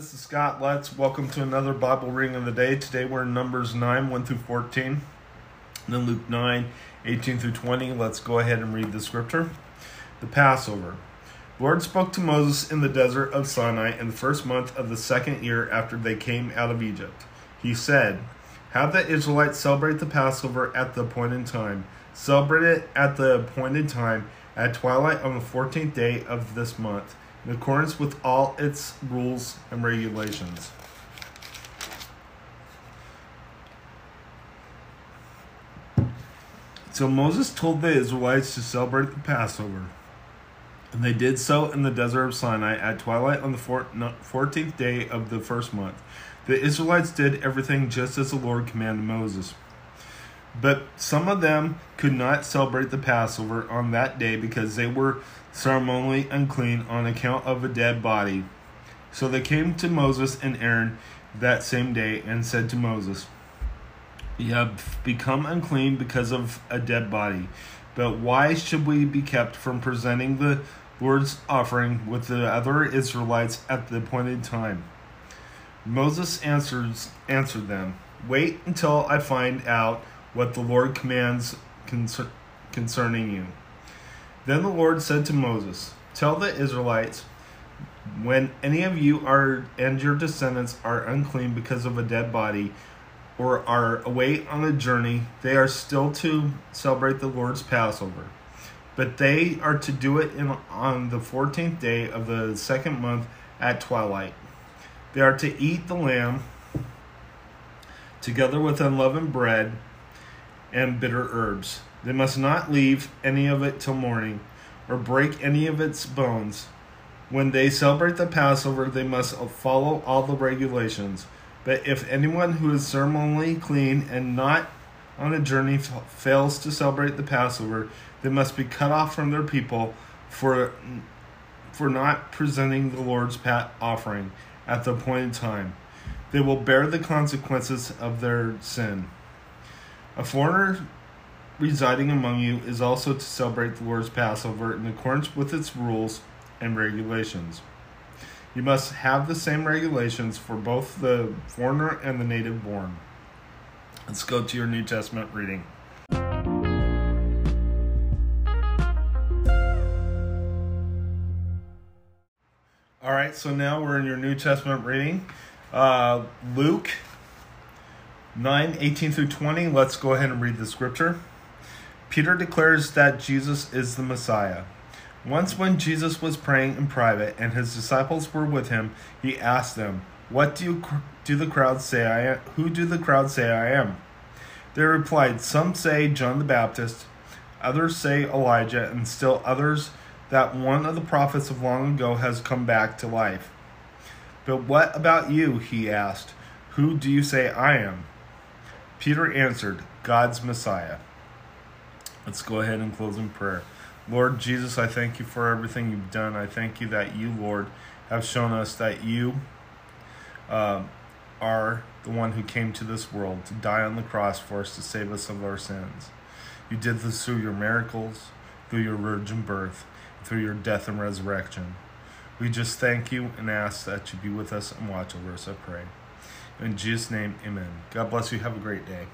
this is Scott Let's. Welcome to another Bible reading of the day. Today we're in Numbers 9, 1 through 14, and then Luke 9, 18 through 20. Let's go ahead and read the scripture. The Passover. The Lord spoke to Moses in the desert of Sinai in the first month of the second year after they came out of Egypt. He said, Have the Israelites celebrate the Passover at the appointed time. Celebrate it at the appointed time at twilight on the 14th day of this month in accordance with all its rules and regulations. So Moses told the Israelites to celebrate the Passover. And they did so in the desert of Sinai at twilight on the 14th day of the first month. The Israelites did everything just as the Lord commanded Moses. But some of them could not celebrate the Passover on that day because they were ceremonially unclean on account of a dead body. So they came to Moses and Aaron that same day and said to Moses, You have become unclean because of a dead body. But why should we be kept from presenting the Lord's offering with the other Israelites at the appointed time? Moses answers, answered them, Wait until I find out what the Lord commands concer- concerning you. Then the Lord said to Moses, Tell the Israelites, when any of you are and your descendants are unclean because of a dead body, or are away on a journey, they are still to celebrate the Lord's Passover. But they are to do it in, on the fourteenth day of the second month at twilight. They are to eat the lamb together with unleavened bread and bitter herbs. They must not leave any of it till morning, or break any of its bones. When they celebrate the Passover, they must follow all the regulations. But if anyone who is ceremonially clean and not on a journey fails to celebrate the Passover, they must be cut off from their people for for not presenting the Lord's pat offering at the appointed time. They will bear the consequences of their sin. A foreigner residing among you is also to celebrate the Lord's Passover in accordance with its rules and regulations. You must have the same regulations for both the foreigner and the native born. Let's go to your New Testament reading. All right, so now we're in your New Testament reading. Uh, Luke 9 18 through 20. Let's go ahead and read the scripture. Peter declares that Jesus is the Messiah. Once, when Jesus was praying in private and his disciples were with him, he asked them, "What do you, do the crowd say I am? Who do the crowd say I am?" They replied, "Some say John the Baptist, others say Elijah, and still others that one of the prophets of long ago has come back to life." But what about you? He asked. Who do you say I am? Peter answered, God's Messiah. Let's go ahead and close in prayer. Lord Jesus, I thank you for everything you've done. I thank you that you, Lord, have shown us that you uh, are the one who came to this world to die on the cross for us to save us of our sins. You did this through your miracles, through your virgin birth, through your death and resurrection. We just thank you and ask that you be with us and watch over us, I pray. In Jesus' name, amen. God bless you. Have a great day.